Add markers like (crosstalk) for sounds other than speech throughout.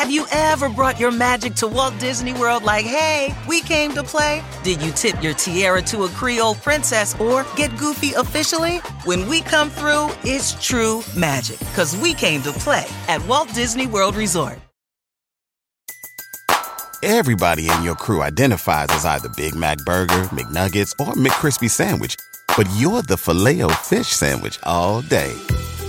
Have you ever brought your magic to Walt Disney World like, hey, we came to play? Did you tip your tiara to a Creole princess or get goofy officially? When we come through, it's true magic, because we came to play at Walt Disney World Resort. Everybody in your crew identifies as either Big Mac Burger, McNuggets, or McCrispy Sandwich, but you're the filet fish Sandwich all day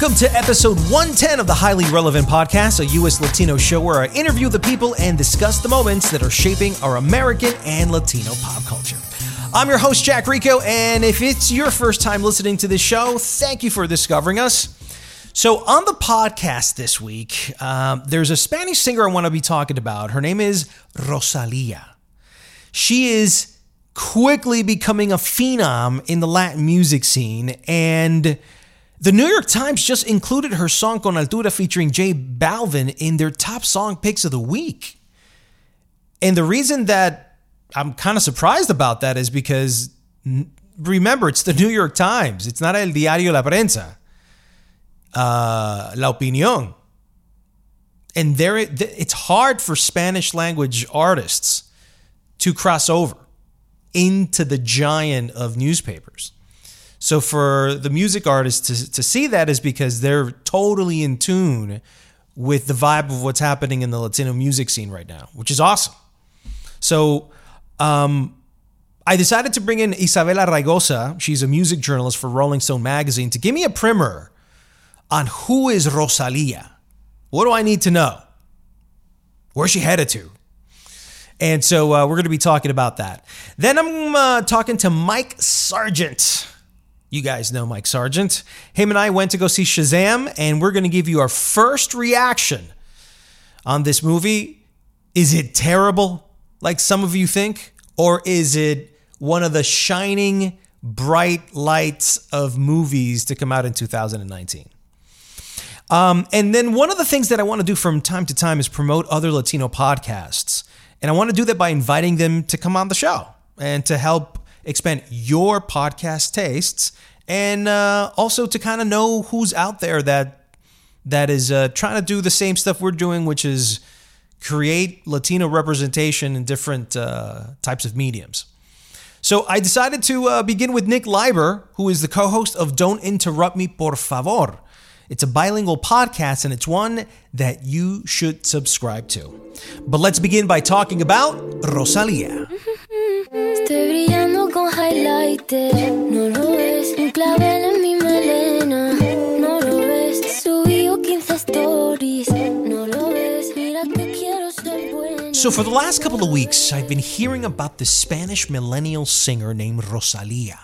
Welcome to episode 110 of the Highly Relevant Podcast, a U.S. Latino show where I interview the people and discuss the moments that are shaping our American and Latino pop culture. I'm your host, Jack Rico, and if it's your first time listening to this show, thank you for discovering us. So, on the podcast this week, um, there's a Spanish singer I want to be talking about. Her name is Rosalia. She is quickly becoming a phenom in the Latin music scene, and the New York Times just included her song Con Altura featuring J Balvin in their top song picks of the week. And the reason that I'm kind of surprised about that is because remember, it's the New York Times. It's not El Diario La Prensa, uh, La Opinión. And there, it's hard for Spanish language artists to cross over into the giant of newspapers. So for the music artists to, to see that is because they're totally in tune with the vibe of what's happening in the Latino music scene right now, which is awesome. So um, I decided to bring in Isabela Raygoza. She's a music journalist for Rolling Stone magazine to give me a primer on who is Rosalia. What do I need to know? Where's she headed to? And so uh, we're going to be talking about that. Then I'm uh, talking to Mike Sargent. You guys know Mike Sargent. Him and I went to go see Shazam, and we're going to give you our first reaction on this movie. Is it terrible, like some of you think? Or is it one of the shining, bright lights of movies to come out in 2019? Um, and then one of the things that I want to do from time to time is promote other Latino podcasts. And I want to do that by inviting them to come on the show and to help expand your podcast tastes, and uh, also to kind of know who's out there that that is uh, trying to do the same stuff we're doing, which is create Latino representation in different uh, types of mediums. So I decided to uh, begin with Nick Leiber, who is the co-host of Don't Interrupt Me, Por Favor. It's a bilingual podcast, and it's one that you should subscribe to. But let's begin by talking about Rosalia. (laughs) con highlighter. No lo ves, un clavel en mi melena. No lo ves, subí 15 stories. No lo ves, mira que quiero ser. So, for the last couple of weeks, I've been hearing about the Spanish millennial singer named Rosalia.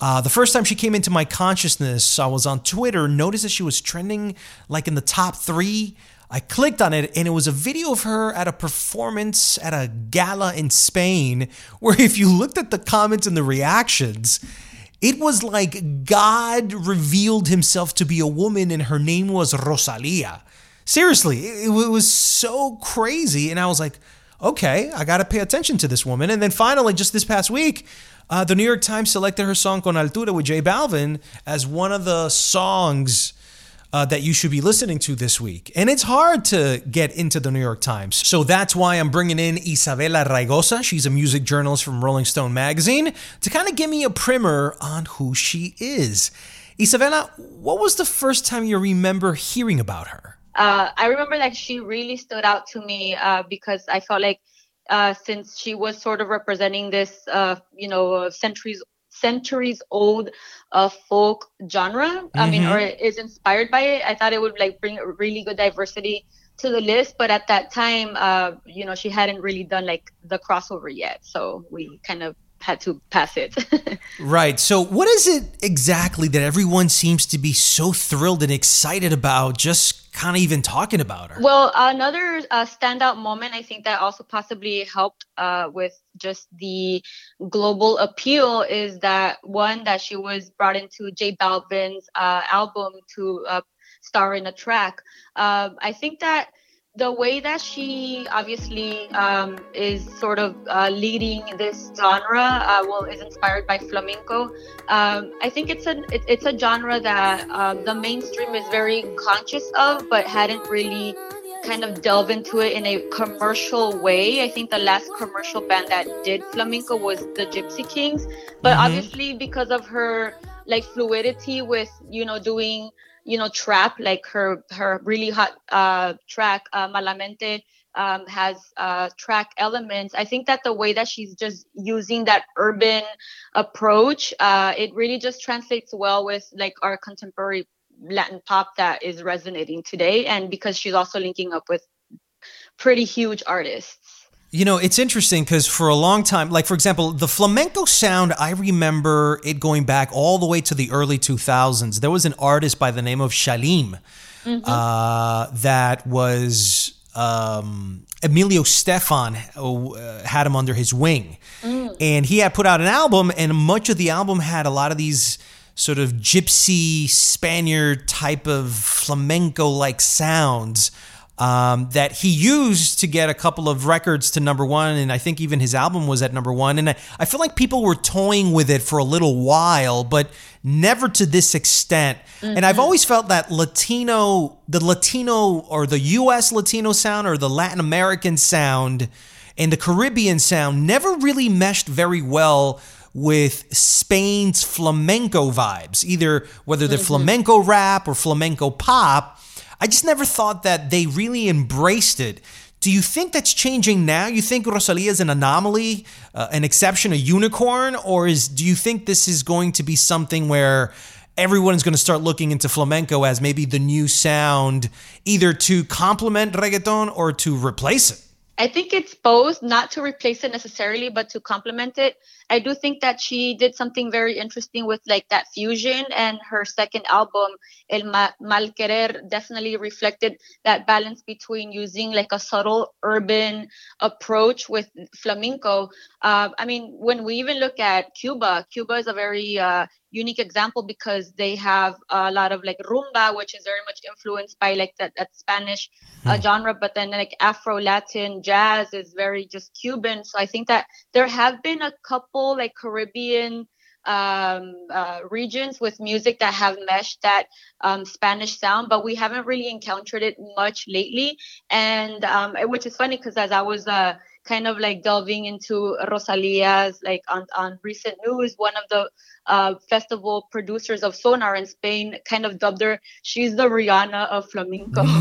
Uh, the first time she came into my consciousness, I was on Twitter, noticed that she was trending like in the top three I clicked on it and it was a video of her at a performance at a gala in Spain where if you looked at the comments and the reactions, it was like God revealed himself to be a woman and her name was Rosalia. Seriously, it, was so crazy. And I was like, okay, I got to pay attention to this woman. And then finally, just this past week, uh, the New York Times selected her song Con Altura with J Balvin as one of the songs uh, that you should be listening to this week. And it's hard to get into the New York Times. So that's why I'm bringing in Isabela Raygoza. She's a music journalist from Rolling Stone magazine to kind of give me a primer on who she is. Isabela, what was the first time you remember hearing about her? Uh, I remember that she really stood out to me uh, because I felt like uh, since she was sort of representing this, uh, you know, centuries centuries old uh, folk genre. Mm-hmm. I mean, or mm-hmm. is inspired by it. I thought it would like bring really good diversity to the list, but at that time, uh, you know, she hadn't really done like the crossover yet, so we kind of had to pass it. (laughs) right. So, what is it exactly that everyone seems to be so thrilled and excited about just kind of even talking about her. Well, another uh, standout moment I think that also possibly helped uh, with just the global appeal is that one that she was brought into J Balvin's uh, album to uh, star in a track. Um, I think that the way that she obviously um, is sort of uh, leading this genre, uh, well, is inspired by flamenco. Um, I think it's a it, it's a genre that um, the mainstream is very conscious of, but hadn't really kind of delve into it in a commercial way. I think the last commercial band that did flamenco was the Gypsy Kings, but mm-hmm. obviously because of her like fluidity with you know doing you know trap like her her really hot uh track uh, malamente um, has uh, track elements. I think that the way that she's just using that urban approach uh, it really just translates well with like our contemporary latin pop that is resonating today and because she's also linking up with pretty huge artists you know, it's interesting because for a long time, like for example, the flamenco sound, I remember it going back all the way to the early 2000s. There was an artist by the name of Shalim mm-hmm. uh, that was um, Emilio Estefan uh, had him under his wing. Mm. And he had put out an album, and much of the album had a lot of these sort of gypsy Spaniard type of flamenco like sounds um, that he used to get a couple of records to number one. And I think even his album was at number one. And I, I feel like people were toying with it for a little while, but never to this extent. Mm-hmm. And I've mm-hmm. always felt that Latino, the Latino or the US Latino sound or the Latin American sound and the Caribbean sound never really meshed very well with Spain's flamenco vibes, either whether they're mm-hmm. flamenco rap or flamenco pop. I just never thought that they really embraced it. Do you think that's changing now? You think Rosalia is an anomaly, uh, an exception, a unicorn, or is do you think this is going to be something where everyone's going to start looking into flamenco as maybe the new sound, either to complement reggaeton or to replace it? I think it's both, not to replace it necessarily, but to complement it. I do think that she did something very interesting with like that fusion, and her second album, El Mal Querer, definitely reflected that balance between using like a subtle urban approach with flamenco. Uh, I mean, when we even look at Cuba, Cuba is a very uh, unique example because they have a lot of like rumba, which is very much influenced by like that, that Spanish uh, hmm. genre, but then like Afro Latin jazz is very just Cuban. So I think that there have been a couple like Caribbean um, uh, regions with music that have meshed that um, Spanish sound, but we haven't really encountered it much lately. And um, which is funny because as I was uh, kind of like delving into Rosalia's like on, on recent news, one of the uh, festival producers of Sonar in Spain kind of dubbed her, she's the Rihanna of flamenco. (laughs)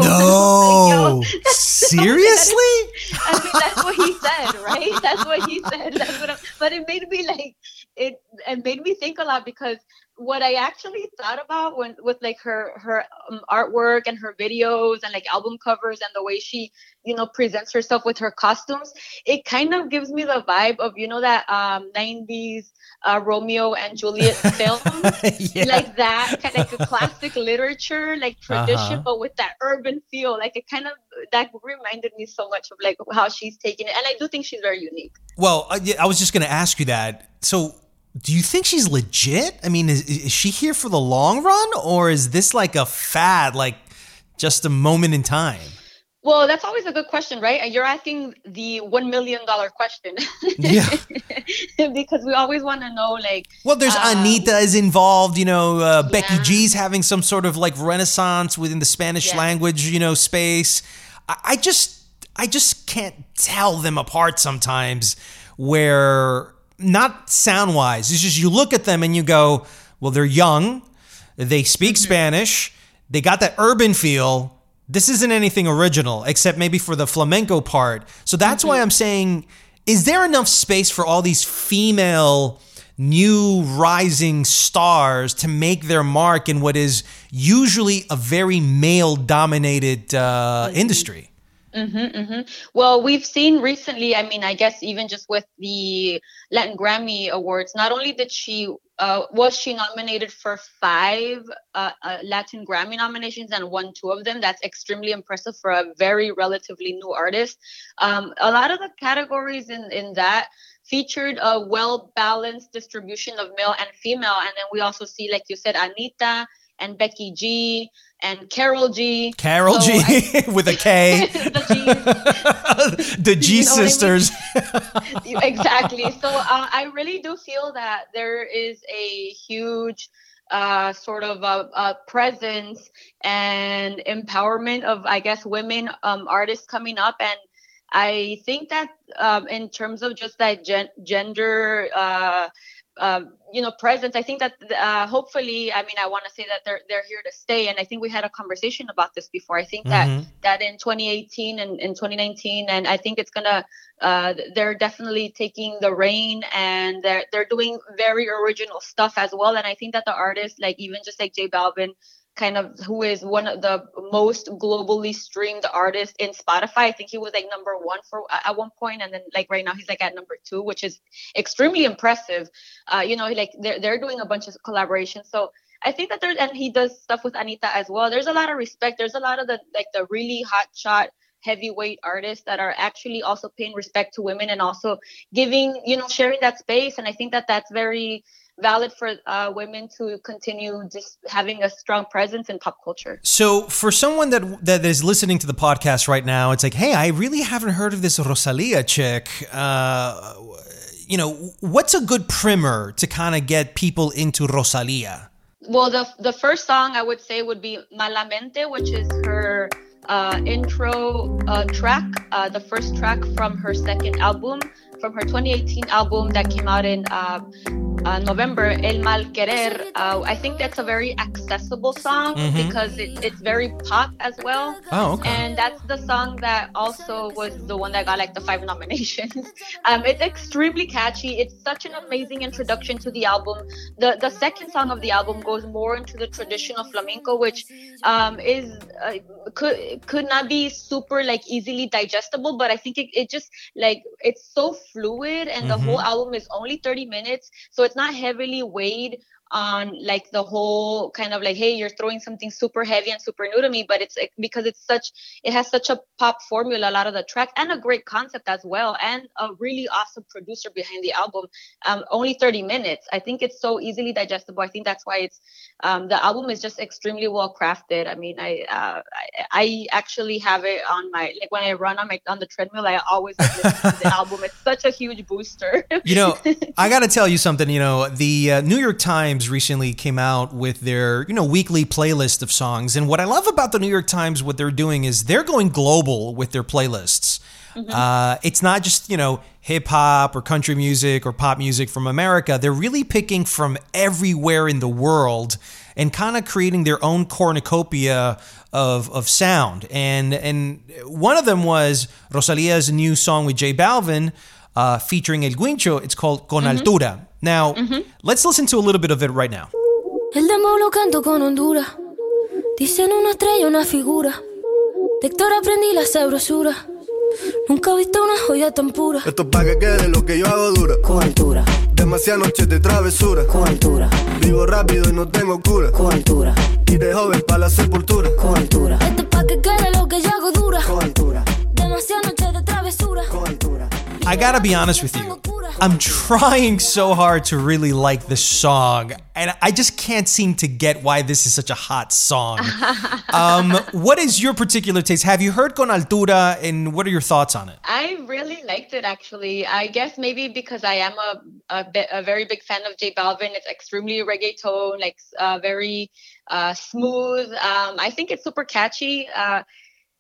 No, (laughs) like, seriously? (laughs) I mean, that's what he said, right? That's what he said. That's what I'm, but it made me like, it, it made me think a lot because what I actually thought about when with like her her um, artwork and her videos and like album covers and the way she you know presents herself with her costumes, it kind of gives me the vibe of you know that um 90s uh, Romeo and Juliet (laughs) film, yeah. like that kind of like a classic literature like (laughs) tradition, uh-huh. but with that urban feel. Like it kind of that reminded me so much of like how she's taking it, and I do think she's very unique. Well, I was just going to ask you that. So do you think she's legit? I mean, is, is she here for the long run or is this like a fad, like just a moment in time? Well, that's always a good question, right? And you're asking the one million dollar question. Yeah. (laughs) because we always want to know, like. Well, there's um, Anitta is involved. You know, uh, Becky yeah. G's having some sort of like renaissance within the Spanish yeah. language, you know, space. I, I just, I just can't tell them apart sometimes. Where not sound wise. It's just you look at them and you go, well, they're young, they speak mm-hmm. Spanish, they got that urban feel. This isn't anything original except maybe for the flamenco part. So that's mm-hmm. why I'm saying, is there enough space for all these female new rising stars to make their mark in what is usually a very male dominated uh, mm-hmm. industry? Mm-hmm, mm-hmm. Well, we've seen recently, I mean, I guess even just with the Latin Grammy Awards, not only did she uh, was she nominated for five uh, uh, Latin Grammy nominations and won two of them. That's extremely impressive for a very relatively new artist. Um, a lot of the categories in, in that featured a well balanced distribution of male and female. And then we also see, like you said, Anitta and Becky G and Karol G. Karol so G I, (laughs) with a K. (laughs) the, (laughs) the G you know sisters. I mean? exactly. So uh, I really do feel that there is a huge uh, sort of a, a, presence and empowerment of, I guess, women um, artists coming up. And I think that um, in terms of just that gen- gender uh, um, you know presence i think that uh, hopefully i mean i want to say that they're they're here to stay and i think we had a conversation about this before. I think mm-hmm. that that in 2018 and in 2019 and i think it's gonna uh, they're definitely taking the reign and they're they're doing very original stuff as well. And i think that the artists like even just like j balvin kind of who is one of the most globally streamed artists in Spotify. I think he was like number one for at one point, and then like right now he's like at number two, which is extremely impressive. Uh, you know, like they're they're doing a bunch of collaborations. So I think that there's and he does stuff with Anitta as well. There's a lot of respect. There's a lot of the like the really hot shot heavyweight artists that are actually also paying respect to women and also giving you know sharing that space and i think that that's very valid for uh, women to continue just having a strong presence in pop culture. So, for someone that that is listening to the podcast right now, it's like, hey, I really haven't heard of this Rosalia chick. Uh, you know, what's a good primer to kind of get people into Rosalia? Well, the the first song I would say would be Malamente, which is her uh, intro uh, track, uh, the first track from her second album, from her 2018 album that came out in uh, uh, November, El Mal Querer. Uh, I think that's a very accessible song mm-hmm. because it, it's very pop as well. Oh, okay. And that's the song that also was the one that got like the five (laughs) nominations. um, it's extremely catchy. It's such an amazing introduction to the album. The the second song of the album goes more into the traditional flamenco, which um, is uh, could could not be super like easily digestible, but I think it, it just like it's so fluid and mm-hmm. the whole album is only 30 minutes. So it's not heavily weighed on like the whole kind of like hey you're throwing something super heavy and super new to me but it's like, because it's such it has such a pop formula a lot of the track and a great concept as well and a really awesome producer behind the album um, only 30 minutes. I think it's so easily digestible. I think that's why it's um, the album is just extremely well crafted. I mean I, uh, I, I actually have it on my like when i run on my on the treadmill i always listen to the (laughs) album. It's such a huge booster. You know (laughs) i gotta tell you something you know the uh, new york times Times recently came out with their, you know, weekly playlist of songs. And what I love about the New York Times, what they're doing is they're going global with their playlists. Mm-hmm. Uh, it's not just, you know, hip hop or country music or pop music from America. They're really picking from everywhere in the world and kind of creating their own cornucopia of, of sound. And and one of them was Rosalia's new song with J Balvin, uh, featuring El Guincho. It's called Con mm-hmm. Altura. Now, mm-hmm. let's listen to a little bit of it right now. El demo lo canto con Honduras. Dicen una estrella, una figura. De Héctor aprendí la sabrosura. Nunca he visto una joya tan pura. Esto es pa' que quede lo que yo hago dura. Con altura. Demasiadas noches de travesura. Con altura. Vivo rápido y no tengo cura. Con altura. Y de joven pa' la sepultura. Con altura. Esto es pa' que quede lo que yo hago dura. Con altura. Demasiadas noches de travesura. Con altura. I gotta be honest with you. I'm trying so hard to really like this song, and I just can't seem to get why this is such a hot song. (laughs) um, what is your particular taste? Have you heard Con Altura, and what are your thoughts on it? I really liked it, actually. I guess maybe because I am a, a, a very big fan of J Balvin. It's extremely reggaeton, like uh, very uh, smooth. Um, I think it's super catchy. Uh,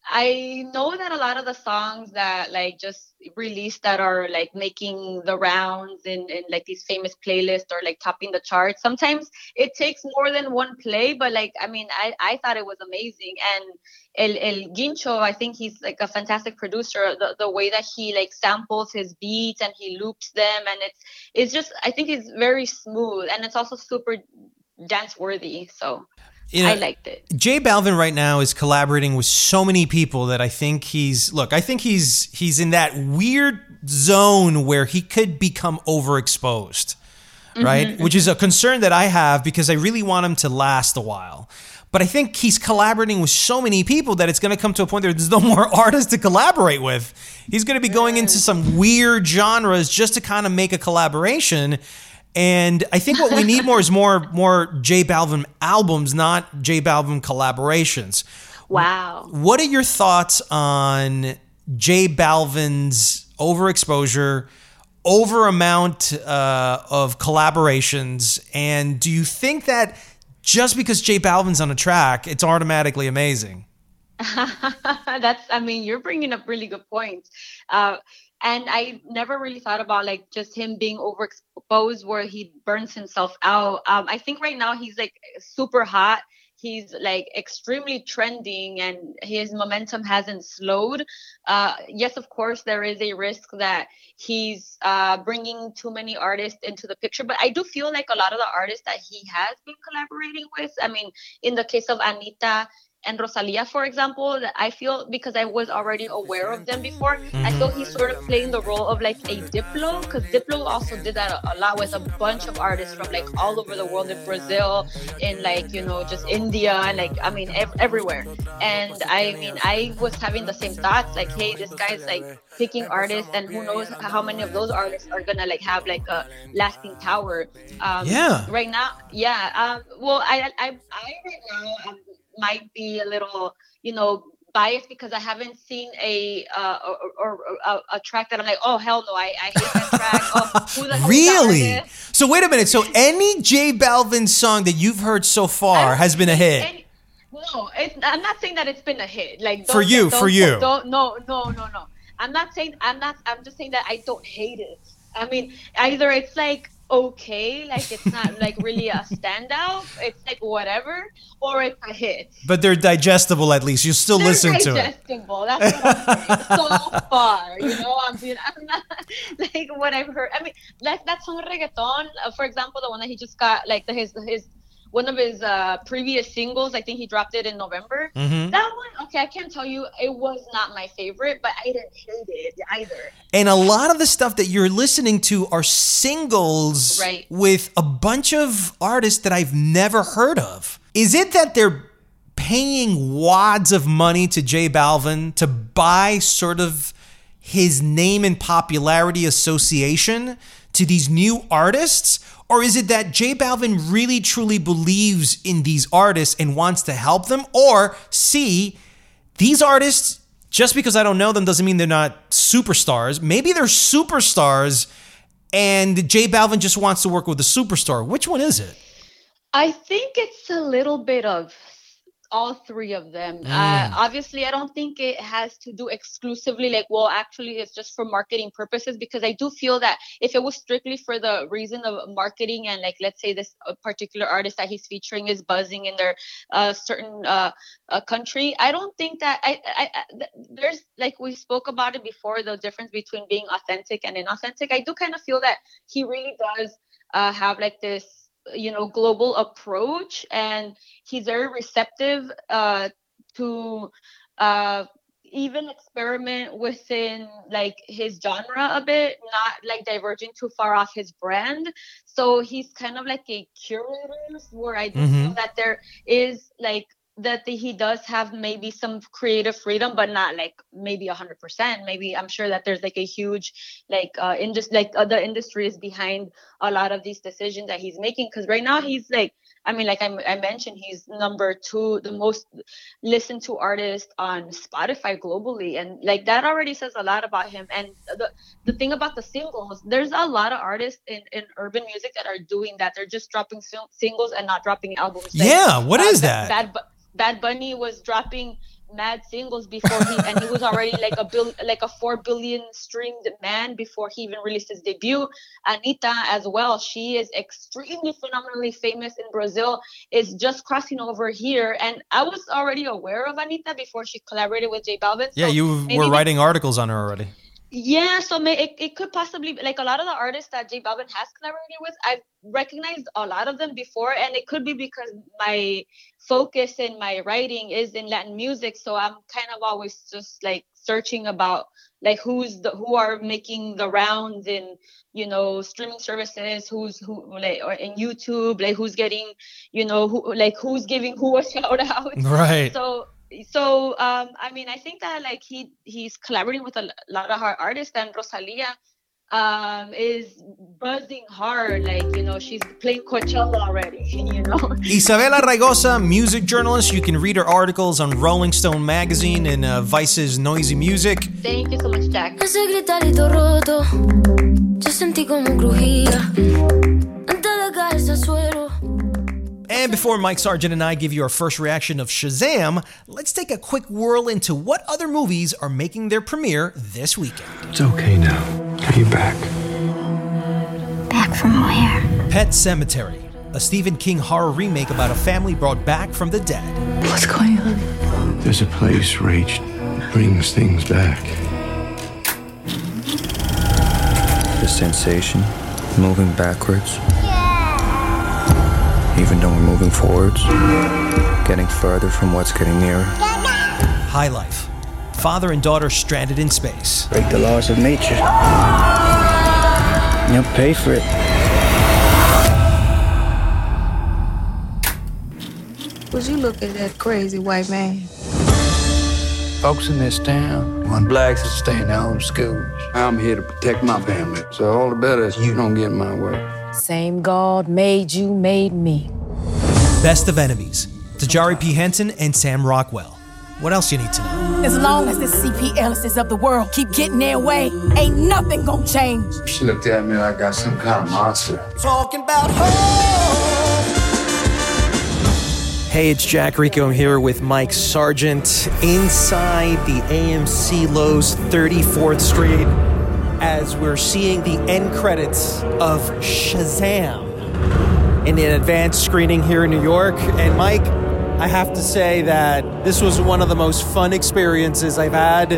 I know that a lot of the songs that like just released that are like making the rounds in, in like these famous playlists or like topping the charts, sometimes it takes more than one play. But like, I mean, I, I thought it was amazing. And El, El Guincho, I think he's like a fantastic producer. The, the way that he like samples his beats and he loops them. And it's, it's just, I think it's very smooth and it's also super dance worthy. So you know, I liked it. J Balvin right now is collaborating with so many people that I think he's look. I think he's he's in that weird zone where he could become overexposed. Mm-hmm, right? Mm-hmm. Which is a concern that I have because I really want him to last a while. But I think he's collaborating with so many people that it's going to come to a point where there's no (laughs) more artists to collaborate with. He's going to be going into some weird genres just to kind of make a collaboration. And I think what we need more is more more J Balvin albums, not J Balvin collaborations. Wow. What are your thoughts on J Balvin's overexposure, over amount uh, of collaborations, and do you think that just because J Balvin's on a track, it's automatically amazing? (laughs) That's, I mean, you're bringing up really good points. Uh, and I never really thought about like just him being overexposed where he burns himself out. Um, I think right now he's like super hot he's like extremely trending and his momentum hasn't slowed uh, yes of course there is a risk that he's uh, bringing too many artists into the picture but i do feel like a lot of the artists that he has been collaborating with i mean in the case of anitta and Rosalia, for example, that I feel because I was already aware of them before, mm-hmm. I feel he's sort of playing the role of like a Diplo, because Diplo also did that a, a, lot with a bunch of artists from like all over the world in Brazil, in like, you know, just India, and like, I mean, ev- everywhere. And I mean, I was having the same thoughts like, hey, this guy's like picking artists, and who knows how many of those artists are gonna like have like a lasting power. Um, yeah. Right now, yeah. Um, well, I, I, I right now, I'm might be a little, you know, biased because I haven't seen a uh, or, or, a, a, track that I'm like, oh hell no, I, I hate that track. Oh, who the really? So wait a minute. So any J Balvin song that you've heard so far has been a hit. Any, no, I'm not saying that it's been a hit. Like for you, for you. Don't, no, no, no, no. I'm not saying I'm not. I'm just saying that I don't hate it. I mean, either it's like okay, like it's not like really a standout. It's like whatever, or it's a hit. But they're digestible at least. You still they're listen to it. Digestible. That's what I'm saying. so far, you know. I'm being, I'm not (laughs) like what I've heard. I mean, like that song reggaeton, uh, for example, the one that he just got, like the, his his one of his uh, previous singles. I think he dropped it in November. Mm-hmm. That one, okay, I can't tell you, it was not my favorite, but I didn't hate it either. And a lot of the stuff that you're listening to are singles right. with a bunch of artists that I've never heard of. Is it that they're paying wads of money to J Balvin to buy sort of his name and popularity association to these new artists? Or is it that J Balvin really truly believes in these artists and wants to help them? Or C, these artists, just because I don't know them doesn't mean they're not superstars. Maybe they're superstars and J Balvin just wants to work with a superstar. Which one is it? I think it's a little bit of all three of them. Uh, mm. Uh, obviously, I don't think it has to do exclusively like, well, actually, it's just for marketing purposes because I do feel that if it was strictly for the reason of marketing and like, let's say this uh, particular artist that he's featuring is buzzing in their uh, certain uh, uh, country, I don't think that I, I, I, there's like we spoke about it before the difference between being authentic and inauthentic. I do kind of feel that he really does have like this you know global approach and he's very receptive uh, to uh, even experiment within like his genre a bit not like diverging too far off his brand so he's kind of like a curator where i mm-hmm. feel that there is like that he does have maybe some creative freedom but not like maybe a 100% maybe i'm sure that there's like a huge like uh industry like uh, the industry is behind a lot of these decisions that he's making because right now he's like i mean like I, I mentioned he's number two the most listened to artist on spotify globally and like that already says a lot about him. And the the thing about the singles there's a lot of artists in in urban music that are doing that. They're just dropping singles and not dropping albums. Yeah what uh, is that? bad, bad Bad Bunny was dropping mad singles before he and he was already like a bill like a four billion streamed man before he even released his debut. Anitta as well she is extremely phenomenally famous in brazil is just crossing over here. And i was already aware of anitta before she collaborated with j balvin yeah so you were writing articles on her already yeah, so may, it, it could possibly like a lot of the artists that J Balvin has collaborated with. I've recognized a lot of them before, and it could be because my focus in my writing is in Latin music. So I'm kind of always just like searching about like who's the who are making the rounds in you know streaming services who's who like or in youtube like who's getting you know who like who's giving who a (laughs) shout out Right. so so um i mean i think that like he he's collaborating with a lot of our artists and rosalia um is buzzing hard like you know she's playing coachella already (laughs) you know Isabela Raygoza, music journalist. You can read her articles on Rolling Stone magazine and uh, Vice's Noisey Music. thank you so much jack And before Mike Sargent and I give you our first reaction of Shazam, let's take a quick whirl into what other movies are making their premiere this weekend. It's okay now. Are you back? Back from where? Pet Sematary, a Stephen King horror remake about a family brought back from the dead. What's going on? There's a place, Rach, brings things back. The sensation, moving backwards. Even though we're moving forwards, getting further from what's getting nearer. High Life, father and daughter stranded in space. Break the laws of nature. You'll pay for it. Would you look at that crazy white man? Folks in this town want blacks to stay in their own schools. I'm here to protect my family, so all the better is you don't get in my way. Same God made you, made me. Best of Enemies, Taraji P. Henson and Sam Rockwell. What else you need to know? As long as the CP Ellises of the world keep getting their way, ain't nothing gonna change. She looked at me like I got some kind of monster. Talking about her. Hey, it's Jack Rico. I'm here with Mike Sargent inside the AMC Loews 34th Street as we're seeing the end credits of Shazam in an advanced screening here in New York. And Mike, I have to say that this was one of the most fun experiences I've had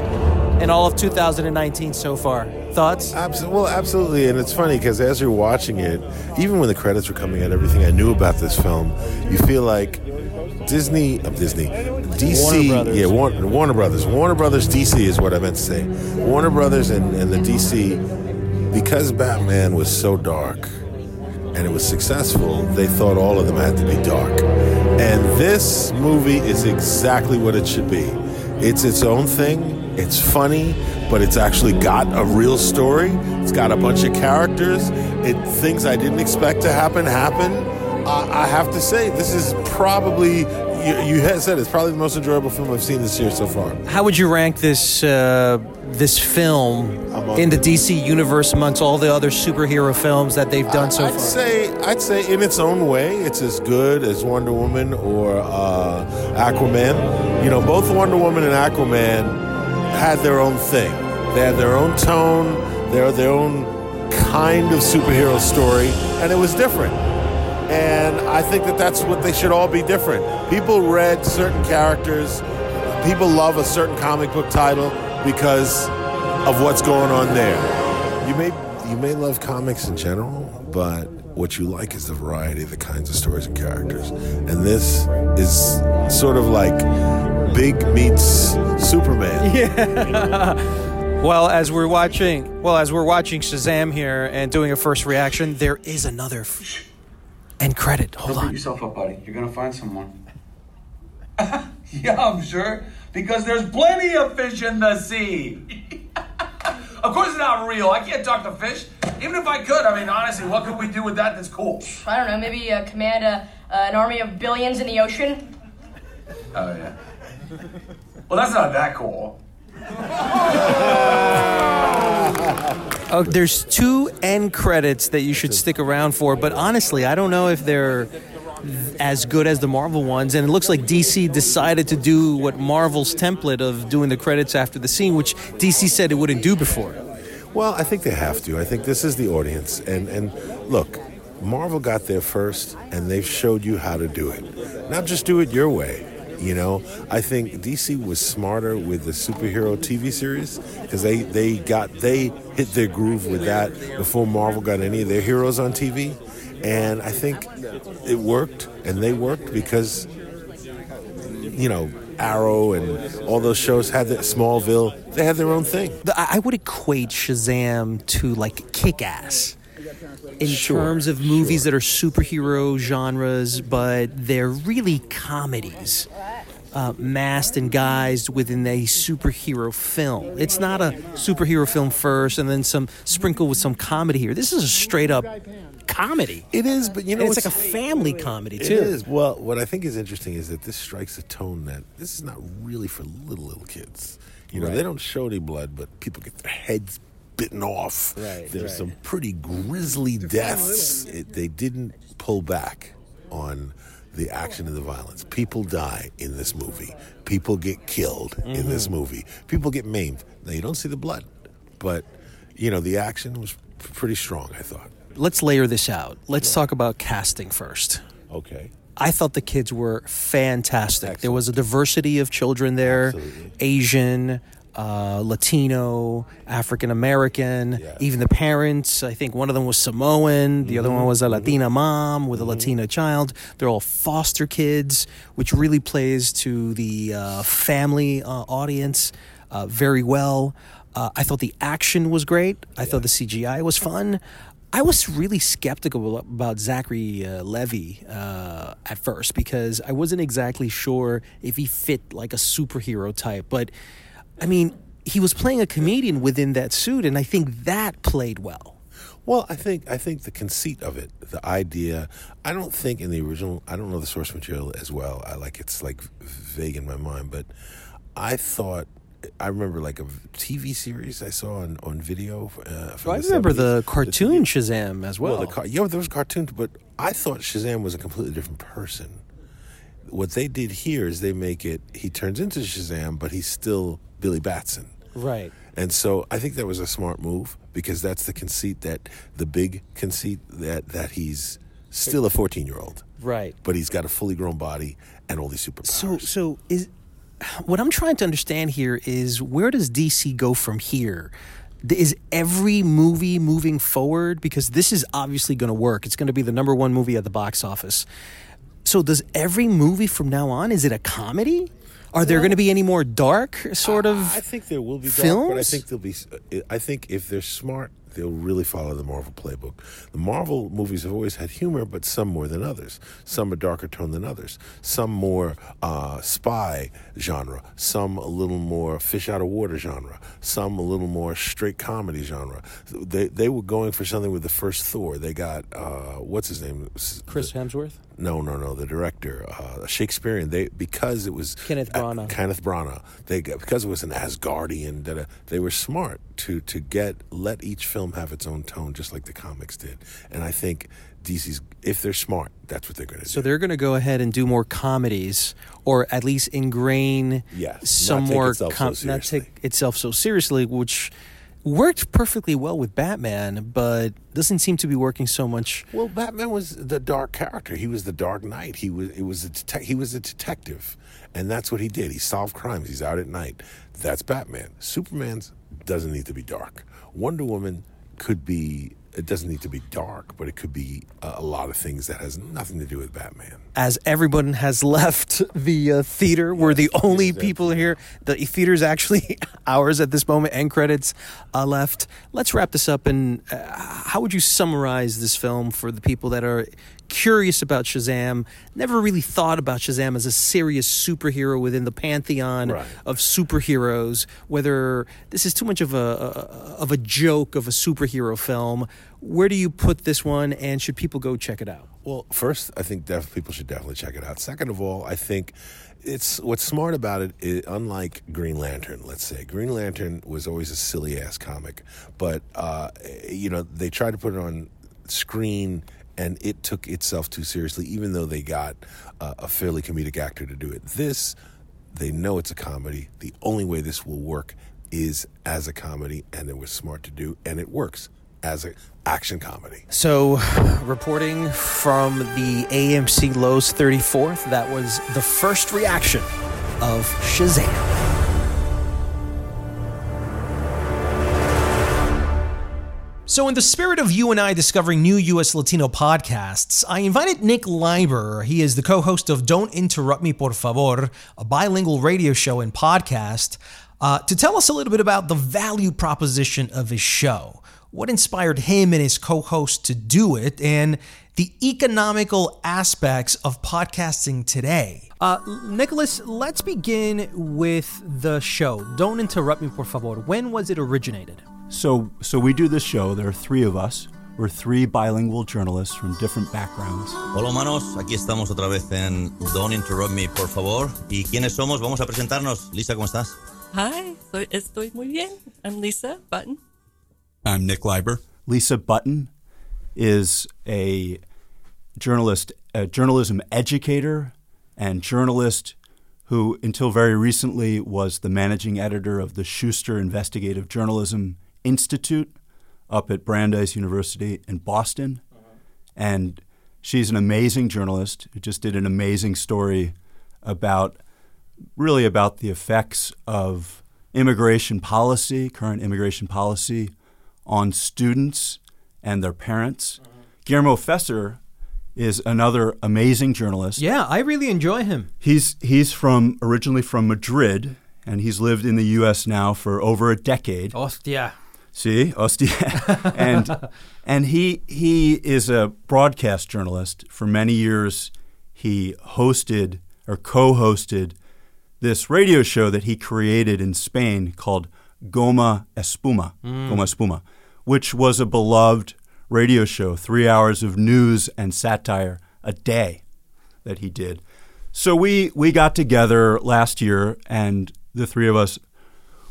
in all of 2019 so far. Thoughts? Absolutely. Well, absolutely. And it's funny because as you're watching it, even when the credits were coming out, everything I knew about this film, you feel like Disney, of Disney, DC, Warner yeah, Warner, Warner Brothers, Warner Brothers, DC is what I meant to say. Warner Brothers and, and the DC, because Batman was so dark and it was successful, they thought all of them had to be dark. And this movie is exactly what it should be. It's its own thing. It's funny, but it's actually got a real story. It's got a bunch of characters. It things I didn't expect to happen happen. I, I have to say, this is probably you, you had said it's probably the most enjoyable film I've seen this year so far. How would you rank this uh, this film in the DC universe amongst all the other superhero films that they've done so I'd far? say I'd say in its own way, it's as good as Wonder Woman or uh, Aquaman. You know, both Wonder Woman and Aquaman had their own thing. They had their own tone. They had their own kind of superhero story, and it was different. And I think that that's what they should all be different. People read certain characters. People love a certain comic book title because of what's going on there. You may you may love comics in general, but what you like is the variety of the kinds of stories and characters. And this is sort of like Big meets Superman. (laughs) Yeah. well, as we're watching, well, as we're watching Shazam here and doing a first reaction, there is another f- end credit. Hold Don't on. beat yourself up, buddy. You're gonna find someone. (laughs) yeah, I'm sure. Because there's plenty of fish in the sea. (laughs) of course, it's not real. I can't talk to fish. Even if I could, I mean, honestly, what could we do with that that's cool? I don't know, maybe uh, command a, uh, an army of billions in the ocean? Oh, yeah. Well, that's not that cool. (laughs) Oh, there's two end credits that you should stick around for, but honestly, I don't know if they're as good as the Marvel ones. And it looks like DC decided to do what Marvel's template of doing the credits after the scene, which DC said it wouldn't do before. Well, I think they have to. I think this is the audience. And, and look, Marvel got there first, and they've showed you how to do it. Not just do it your way. You know, I think DC was smarter with the superhero TV series because they, they got they hit their groove with that before Marvel got any of their heroes on TV, and I think it worked, and they worked because you know Arrow and all those shows had the Smallville. They had their own thing. I I would equate Shazam to like Kick Ass in Sure, terms of movies that are superhero genres, but they're really comedies. Uh, masked and guised within a superhero film. It's not a superhero film first and then some sprinkle with some comedy here. This is a straight up comedy. It is, but you know, And it's like a family comedy It too. is. Well, what I think is interesting is that this strikes a tone that this is not really for little little kids. You know, Right. they don't show any blood, but people get their heads bitten off. Right, There's right. some pretty grisly deaths. It, they didn't pull back on the action and the violence. People die in this movie. People get killed in mm-hmm. this movie. People get maimed. Now you don't see the blood, but you know the action was pretty strong. I thought. Let's layer this out. Let's talk about casting first. Okay. I thought the kids were fantastic. There was a diversity of children there Asian, uh, Latino, African American, even the parents. I think one of them was Samoan, the other one was a Latina mom with a Latina child. They're all foster kids, which really plays to the uh, family uh, audience uh, very well. Uh, I thought the action was great. I thought the CGI was fun. I was really skeptical about Zachary uh, Levi uh, at first because I wasn't exactly sure if he fit like a superhero type. But I mean, he was playing a comedian within that suit, and I think that played well. Well, I think I think the conceit of it, the idea. I don't think in the original. I don't know the source material as well. I like it's like vague in my mind, but I thought. I remember like a TV series I saw on, on video. Uh, from I the remember 70s. the cartoon Shazam as well. the yeah, there was cartoons, but I thought Shazam was a completely different person. What they did here is they make it. He turns into Shazam, but he's still Billy Batson. Right. And so I think that was a smart move because that's the conceit that the big conceit that that he's still a 14 year old, Right. but he's got a fully grown body and all these superpowers. So, so is what I'm trying to understand here is where does DC go from here? Is every movie moving forward? Because this is obviously going to work. It's going to be the number one movie at the box office. So, does every movie from now on is it a comedy? Are there going to be any more dark sort of? I think there will be dark, films? but I think there'll be. I think if they're smart, they'll really follow the Marvel playbook. The Marvel movies have always had humor, but some more than others. Some are darker tone than others. Some more uh, spy genre. Some a little more fish out of water genre. Some a little more straight comedy genre. They they were going for something with the first Thor. They got uh, what's his name? Chris Hemsworth. No, no, no. The director, uh, Shakespearean. They because it was Kenneth Branagh. Kenneth Branagh. They because it was an Asgardian. da-da, They were smart to to get let each film have its own tone, just like the comics did. And I think DC's, if they're smart, that's what they're going to do. So they're going to go ahead and do more comedies, or at least ingrain Yes, some more itself so not take itself so seriously, which worked perfectly well with Batman, but doesn't seem to be working so much. Well, Batman was the dark character. He was the Dark Knight. He was it was a he was a detective, and that's what he did. He solved crimes. He's out at night. That's Batman. Superman's doesn't need to be dark. Wonder Woman could be. It doesn't need to be dark, but it could be a, a lot of things that has nothing to do with Batman. As everyone has left the uh, theater, we're the only people here. The theater's actually (laughs) ours at this moment. End credits uh, left. Let's wrap this up. And uh, how would you summarize this film for the people that are curious about Shazam? Never really thought about Shazam as a serious superhero within the pantheon of superheroes. Whether this is too much of a, a of a joke of a superhero film. Where do you put this one? And should people go check it out? Well, first, I think def- people should definitely check it out. Second of all, I think it's what's smart about it. Is, unlike Green Lantern, let's say Green Lantern was always a silly ass comic, but uh, you know they tried to put it on screen. And it took itself too seriously, even though they got uh, a fairly comedic actor to do it. This, they know it's a comedy. The only way this will work is as a comedy, and it was smart to do, and it works as an action comedy. So, reporting from the AMC Loews 34th, that was the first reaction of Shazam. So, in the spirit of you and I discovering new U.S. Latino podcasts, I invited Nick Leiber. He is the co host of Don't Interrupt Me, Por Favor, a bilingual radio show and podcast, uh, to tell us a little bit about the value proposition of his show, what inspired him and his co host to do it, and the economical aspects of podcasting today. Uh, Nicholas, let's begin with the show. Don't interrupt me, por favor. When was it originated? So, so we do this show. There are three of us. We're three bilingual journalists from different backgrounds. Hola humanos, aquí estamos otra vez en Don't Interrupt Me, por favor. ¿Y quiénes somos? Vamos a presentarnos. Lisa, ¿cómo estás? Hi, soy, estoy muy bien. I'm Lisa Button. I'm Nick Leiber. Lisa Button is a journalist, a journalism educator, and journalist who, until very recently, was the managing editor of the Schuster Investigative Journalism Institute up at Brandeis University in Boston. Uh-huh. And she's an amazing journalist who just did an amazing story about really about the effects of immigration policy, current immigration policy, on students and their parents. Uh-huh. Guillermo Fesser is another amazing journalist. Yeah, I really enjoy him. He's he's from originally from Madrid, and he's lived in the U.S. now for over a decade. Hostia. See, (laughs) hostia, and and he he is a broadcast journalist. For many years, he hosted or co-hosted this radio show that he created in Spain called Goma Espuma, Mm. Gomaespuma, which was a beloved radio show, three hours of news and satire a day that he did. So we we got together last year, and the three of us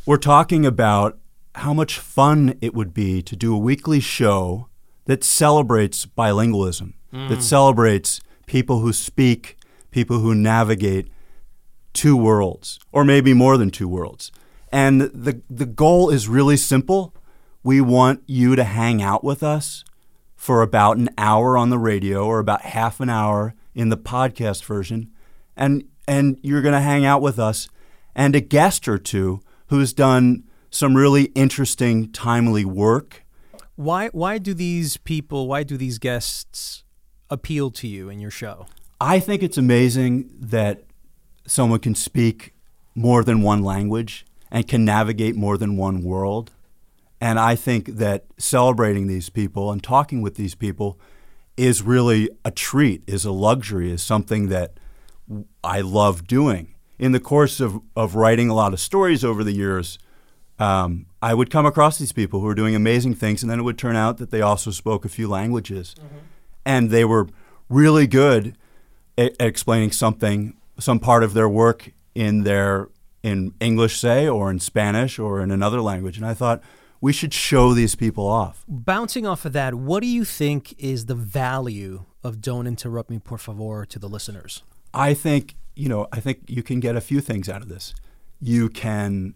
were talking about how much fun it would be to do a weekly show that celebrates bilingualism, Mm. that celebrates people who speak, people who navigate two worlds, or maybe more than two worlds. And the the goal is really simple. We want you to hang out with us for about an hour on the radio or about half an hour in the podcast version. And and you're going to hang out with us and a guest or two who's done some really interesting timely work. Why why do these people, why do these guests appeal to you in your show? I think it's amazing that someone can speak more than one language and can navigate more than one world. And I think that celebrating these people and talking with these people is really a treat, is a luxury, is something that I love doing. In the course of, of writing a lot of stories over the years, um, I would come across these people who were doing amazing things, and then it would turn out that they also spoke a few languages. And they were really good at, at explaining something, some part of their work in their in English, say, or in Spanish, or in another language. And I thought we should show these people off. Bouncing off of that, what do you think is the value of Don't Interrupt Me, Por Favor to the listeners? I think you know. I think you can get a few things out of this. You can,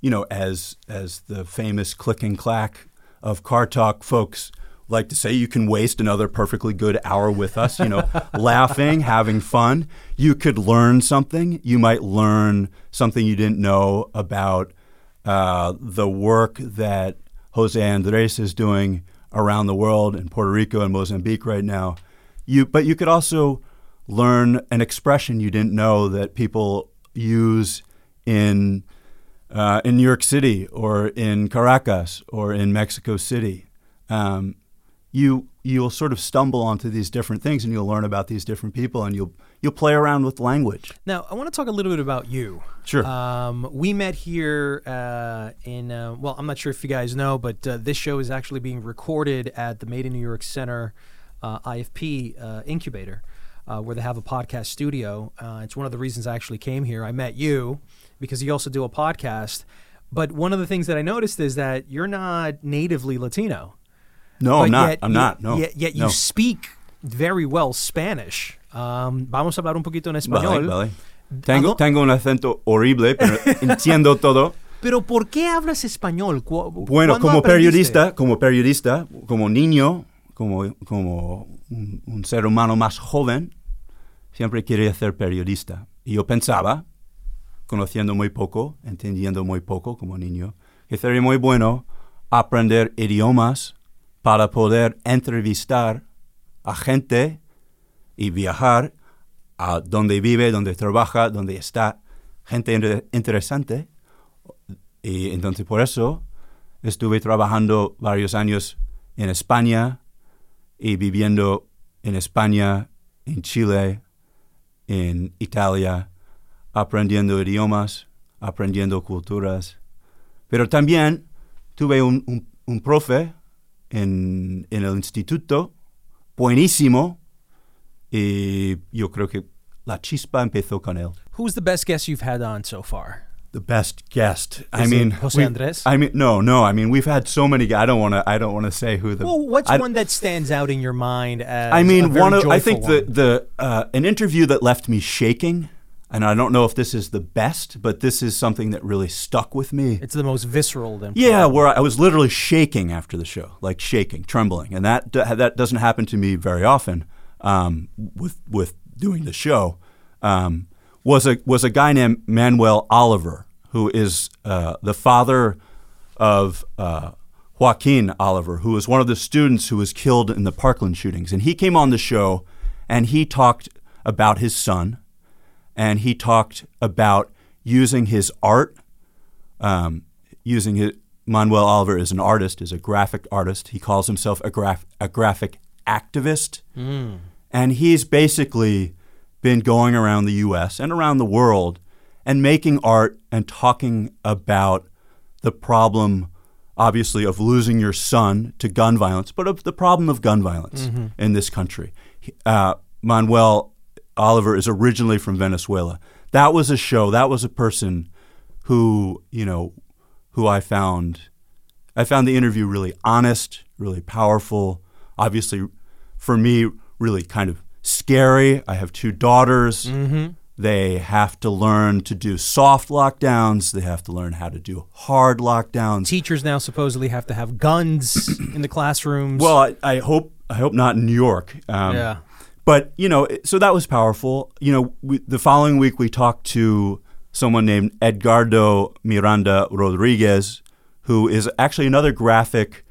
you know, as as the famous click and clack of car talk folks like to say, you can waste another perfectly good hour with us. You know, (laughs) laughing, having fun. You could learn something. You might learn something you didn't know about uh, the work that Jose Andres is doing around the world in Puerto Rico and Mozambique right now. You, but you could also learn an expression you didn't know that people use in uh, in New York City or in Caracas or in Mexico City. Um, you you'll sort of stumble onto these different things and you'll learn about these different people and you'll you'll play around with language. Now, I want to talk a little bit about you. Sure. Um, we met here uh, in, uh, well, I'm not sure if you guys know, but uh, this show is actually being recorded at the Made in New York Center uh, IFP uh, incubator, uh, where they have a podcast studio. Uh, it's one of the reasons I actually came here. I met you because you also do a podcast. But one of the things that I noticed is that you're not natively Latino. No, But I'm not. yet- I'm not. No. Yet, yet you No. speak very well Spanish. Um, vamos a hablar un poquito en español. Vale, vale. Tengo, tengo un acento horrible, pero (laughs) entiendo todo. Pero ¿por qué hablas español? Bueno, ¿cuándo como aprendiste? periodista, como periodista, como niño, como, como un, un ser humano más joven, siempre quería ser periodista. Y yo pensaba, conociendo muy poco, entendiendo muy poco como niño, que sería muy bueno aprender idiomas para poder entrevistar a gente y viajar a donde vive, donde trabaja, donde está gente inter- interesante. Y entonces por eso estuve trabajando varios años en España y viviendo en España, en Chile, en Italia, aprendiendo idiomas, aprendiendo culturas. Pero también tuve un, un- un profe en, en el instituto, buenísimo, y yo creo que la chispa empezó con él. Who's the best guest you've had on so far? The best guest. I Is it mean, Jose Andres? I mean, no, no. I mean, we've had so many. I don't want to. I don't want to say who the. Well, what's I- one that stands out in your mind as I a mean, one of, I think one? the the uh, an interview that left me shaking, and I don't know if this is the best, but this is something that really stuck with me. It's the most visceral then. Yeah, where I was literally shaking after the show, like shaking, trembling, and that that doesn't happen to me very often um, with with doing the show. Um, was a was a guy named Manuel Oliver, who is uh, the father of uh, Joaquin Oliver, who was one of the students who was killed in the Parkland shootings, and he came on the show, and he talked about his son, and he talked about using his art um, using his, Manuel Oliver is an artist, is a graphic artist. He calls himself a, graph, a graphic activist. Mm. And he's basically been going around the US and around the world and making art and talking about the problem, obviously, of losing your son to gun violence, but of the problem of gun violence Mhm. in this country. Uh, Manuel Oliver is originally from Venezuela. That was a show, that was a person who, you know, who I found I found the interview really honest, really powerful. Obviously, for me, really kind of scary. I have two daughters. Mhm. They have to learn to do soft lockdowns. They have to learn how to do hard lockdowns. Teachers now supposedly have to have guns in the classrooms. Well, I, I hope I hope not in New York. Um, Yeah. But you know, so that was powerful. You know, we, the following week we talked to someone named Edgardo Miranda Rodriguez, who is actually another graphic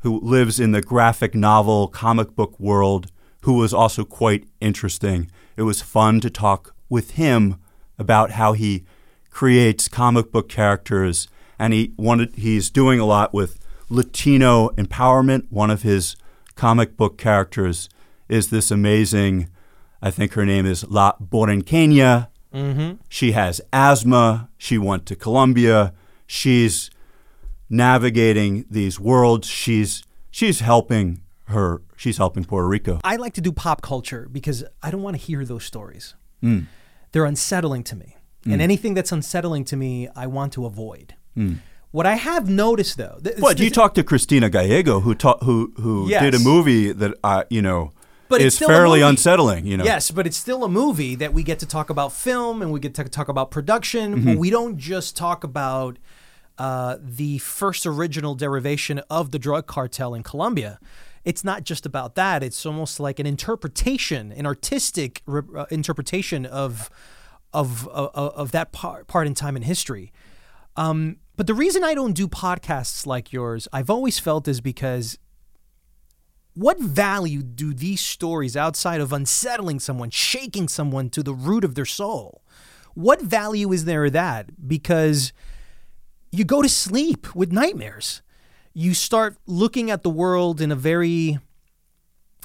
who lives in the graphic novel comic book world, who was also quite interesting. It was fun to talk with him about how he creates comic book characters, and he wanted he's doing a lot with Latino empowerment. One of his comic book characters is this amazing, I think her name is La Borinqueña. Mhm. She has asthma. She went to Colombia. She's navigating these worlds. She's she's helping her. She's helping Puerto Rico. I like to do pop culture because I don't want to hear those stories. Mm. They're unsettling to me. And Mm. anything that's unsettling to me, I want to avoid. Mm. What I have noticed though, th- What you talked to Cristina Gallego, who ta- who who Yes. did a movie that uh, you know but it's is still fairly unsettling. You know, Yes, but it's still a movie that we get to talk about film and we get to talk about production. Mhm. we don't just talk about uh, the first original derivation of the drug cartel in Colombia. It's not just about that. It's almost like an interpretation, an artistic re- uh, interpretation of of of, of that part, part in time in history. Um, but the reason I don't do podcasts like yours, I've always felt is because what value do these stories outside of unsettling someone, shaking someone to the root of their soul? What value is there that? Because you go to sleep with nightmares. You start looking at the world in a very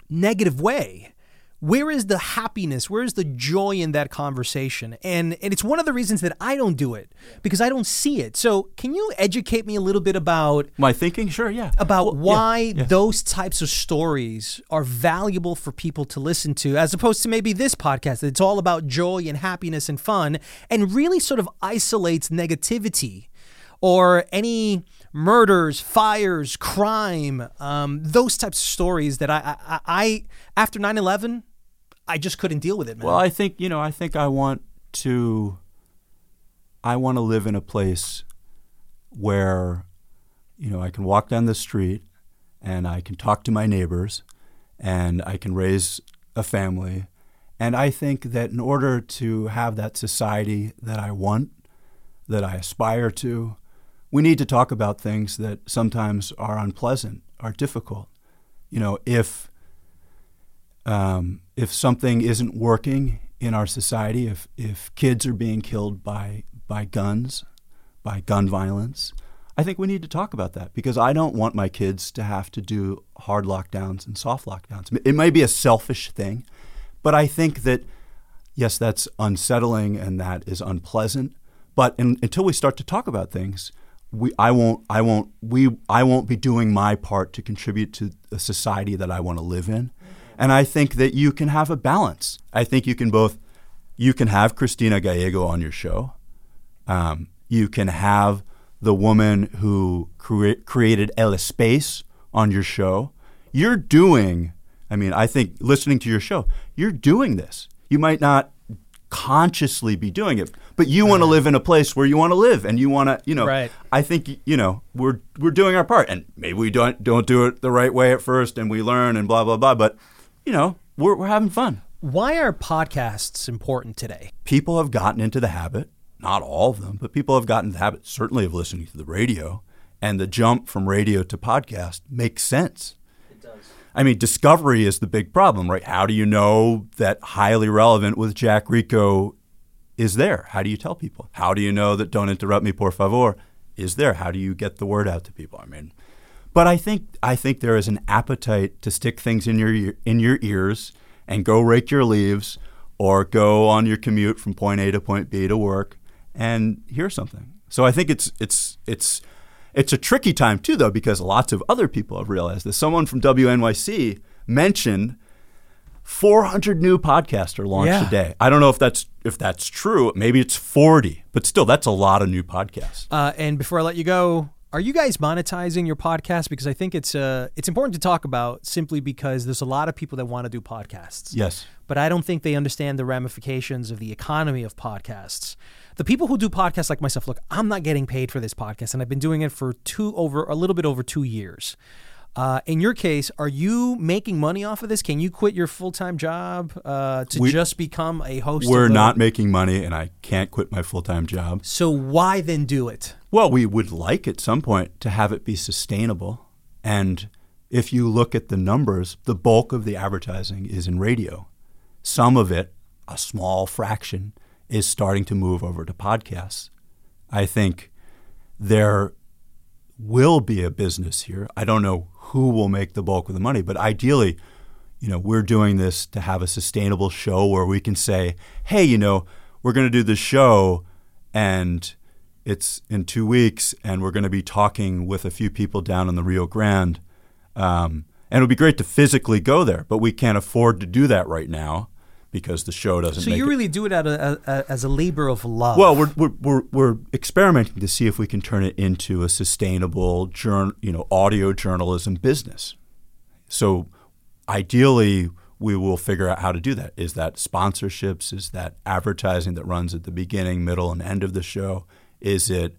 negative way. Where is the happiness? Where is the joy in that conversation? And and it's one of the reasons that I don't do it because I don't see it. So, can you educate me a little bit about my thinking? Sure, yeah. About Well, yeah, why yeah. those types of stories are valuable for people to listen to, as opposed to maybe this podcast. It's all about joy and happiness and fun, and really sort of isolates negativity or any murders, fires, crime, um, those types of stories that I, I, I after 9 11, I just couldn't deal with it, man. Well, I think you know. I think I want to. I want to live in a place where, you know, I can walk down the street, and I can talk to my neighbors, and I can raise a family, and I think that in order to have that society that I want, that I aspire to, we need to talk about things that sometimes are unpleasant, are difficult. You know, if um, if something isn't working in our society, if if kids are being killed by by guns, by gun violence, I think we need to talk about that because I don't want my kids to have to do hard lockdowns and soft lockdowns. It may be a selfish thing, but I think that yes, that's unsettling and that is unpleasant. But in, until we start to talk about things, we, I won't, I won't, we, I won't be doing my part to contribute to a society that I want to live in. And I think that you can have a balance. I think you can both, you can have Cristina Gallego on your show. Um, you can have the woman who cre- created El Space on your show. You're doing, I mean, I think listening to your show, you're doing this. You might not consciously be doing it, but you want to live in a place where you want to live and you want to, you know, Right. I think, you know, we're, we're doing our part and maybe we don't, don't do it the right way at first and we learn and blah, blah, blah. But, you know, we're, we're having fun. Why are podcasts important today? people have gotten into the habit, not all of them, but people have gotten the habit, certainly, of listening to the radio. And the jump from radio to podcast makes sense. I mean, discovery is the big problem, right? How do you know that highly relevant with Jack Rico is there? How do you tell people? How do you know that Don't Interrupt Me, Por Favor is there? How do you get the word out to people? I mean, but I think I think there is an appetite to stick things in your in your ears and go rake your leaves or go on your commute from point A to point B to work and hear something. So I think it's it's it's it's a tricky time too though because lots of other people have realized this. Someone from WNYC mentioned 400 new podcasts are launched Yeah. a day. I don't know if that's if that's true. Maybe it's 40, but still that's a lot of new podcasts. Uh, and before I let you go, are you guys monetizing your podcast? Because I think it's uh, it's important to talk about simply because there's a lot of people that want to do podcasts. Yes. But I don't think they understand the ramifications of the economy of podcasts. The people who do podcasts like myself, look, I'm not getting paid for this podcast, and I've been doing it for two over a little bit over two years. Uh, in your case, are you making money off of this? Can you quit your full time job uh, to We- just become a host? We're of the- not making money and I can't quit my full-time job. So why then do it? Well, we would like at some point to have it be sustainable. And if you look at the numbers, the bulk of the advertising is in radio. Some of it, a small fraction, is starting to move over to podcasts. I think there will be a business here. I don't know who will make the bulk of the money, but ideally, you know, we're doing this to have a sustainable show where we can say, hey, you know, we're going to do this show and it's in two weeks and we're going to be talking with a few people down in the Rio Grande. Um, and it would be great to physically go there, but we can't afford to do that right now because the show doesn't So you it. really do it out of, uh, as a labor of love. Well, we're, we're, we're, we're experimenting to see if we can turn it into a sustainable journ, you know, audio journalism business. So ideally, we will figure out how to do that. Is that sponsorships? Is that advertising that runs at the beginning, middle, and end of the show? Is it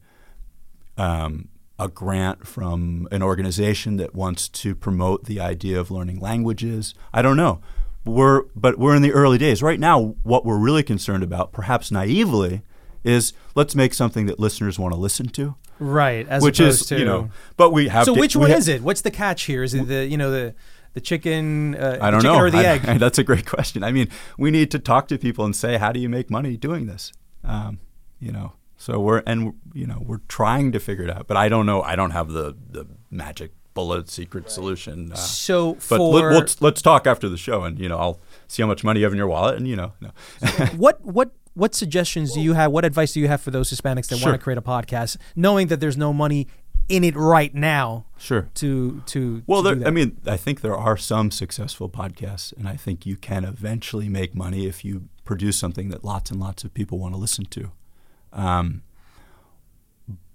um, a grant from an organization that wants to promote the idea of learning languages? I don't know. We're, but we're in the early days. Right now, what we're really concerned about, perhaps naively, is let's make something that listeners want to listen to. right, as which opposed is, to you know, but we have So to- which one ha- is it? What's the catch here? Is it the you know the the chicken? Uh, I don't chicken know. or the I- egg? (laughs) that's a great question. I mean, we need to talk to people and say, how do you make money doing this? Um, you know, so we're and you know we're trying to figure it out, but I don't know. I don't have the the magic bullet secret solution. Uh, So but for- let, let's let's talk after the show, and you know, I'll see how much money you have in your wallet, and you know, no. (laughs) what what what suggestions do you have? What advice do you have for those Hispanics that Sure. want to create a podcast, knowing that there's no money in it right now? Sure. To to Well, to do there, that? I mean, I think there are some successful podcasts, and I think you can eventually make money if you produce something that lots and lots of people want to listen to. Um,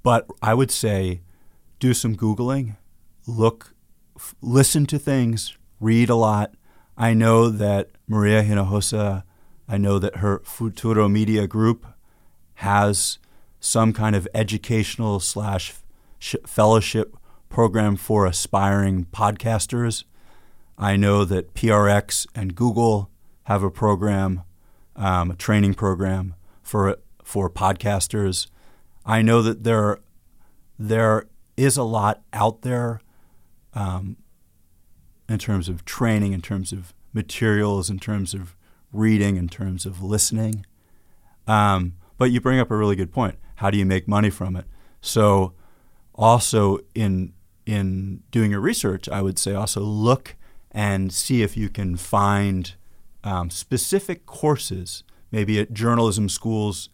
but I would say do some Googling, look, f- listen to things, read a lot. I know that Maria Hinojosa, I know that her Futuro Media Group has some kind of educational slash fellowship program for aspiring podcasters. I know that PRX and Google have a program, um, a training program for for podcasters. I know that there there is a lot out there. Um, in terms of training, in terms of materials, in terms of reading, in terms of listening. Um, but you bring up a really good point. How do you make money from it? So, also in in doing your research, I would say also look and see if you can find um, specific courses, maybe at journalism schools,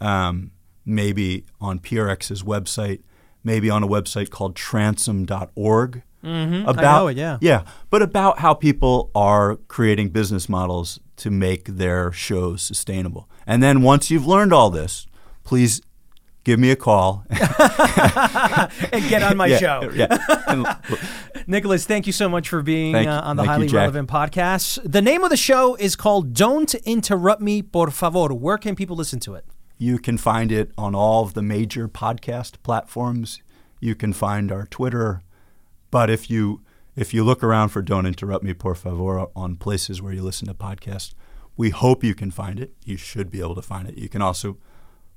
um, maybe on PRX's website, maybe on a website called transom.org. Mhm, I know it, yeah. Yeah, but about how people are creating business models to make their shows sustainable. And then once you've learned all this, please give me a call. (laughs) and get on my (laughs) Yeah, show. yeah. (laughs) Nicholas, thank you so much for being uh, on the thank Highly Jack. Relevant podcast. The name of the show is called Don't Interrupt Me, Por Favor. Where can people listen to it? You can find it on all of the major podcast platforms. You can find our Twitter. But if you if you look around for Don't Interrupt Me, Por Favor on places where you listen to podcasts, we hope you can find it. You should be able to find it. You can also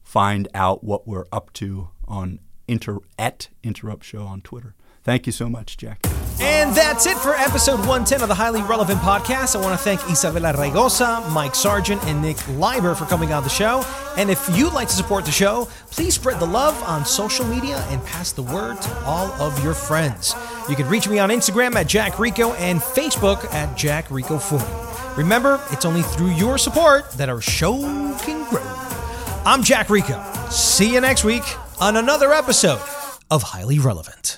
find out what we're up to on inter at Interrupt Show on Twitter. Thank you so much, Jack. And that's it for episode 110 of the Highly Relevant Podcast. I want to thank Isabella Raygoza, Mike Sargent, and Nick Leiber for coming on the show. And if you'd like to support the show, please spread the love on social media and pass the word to all of your friends. You can reach me on Instagram at Jack Rico and Facebook at Jack Rico 40. Remember, it's only through your support that our show can grow. I'm Jack Rico. See you next week on another episode of Highly Relevant.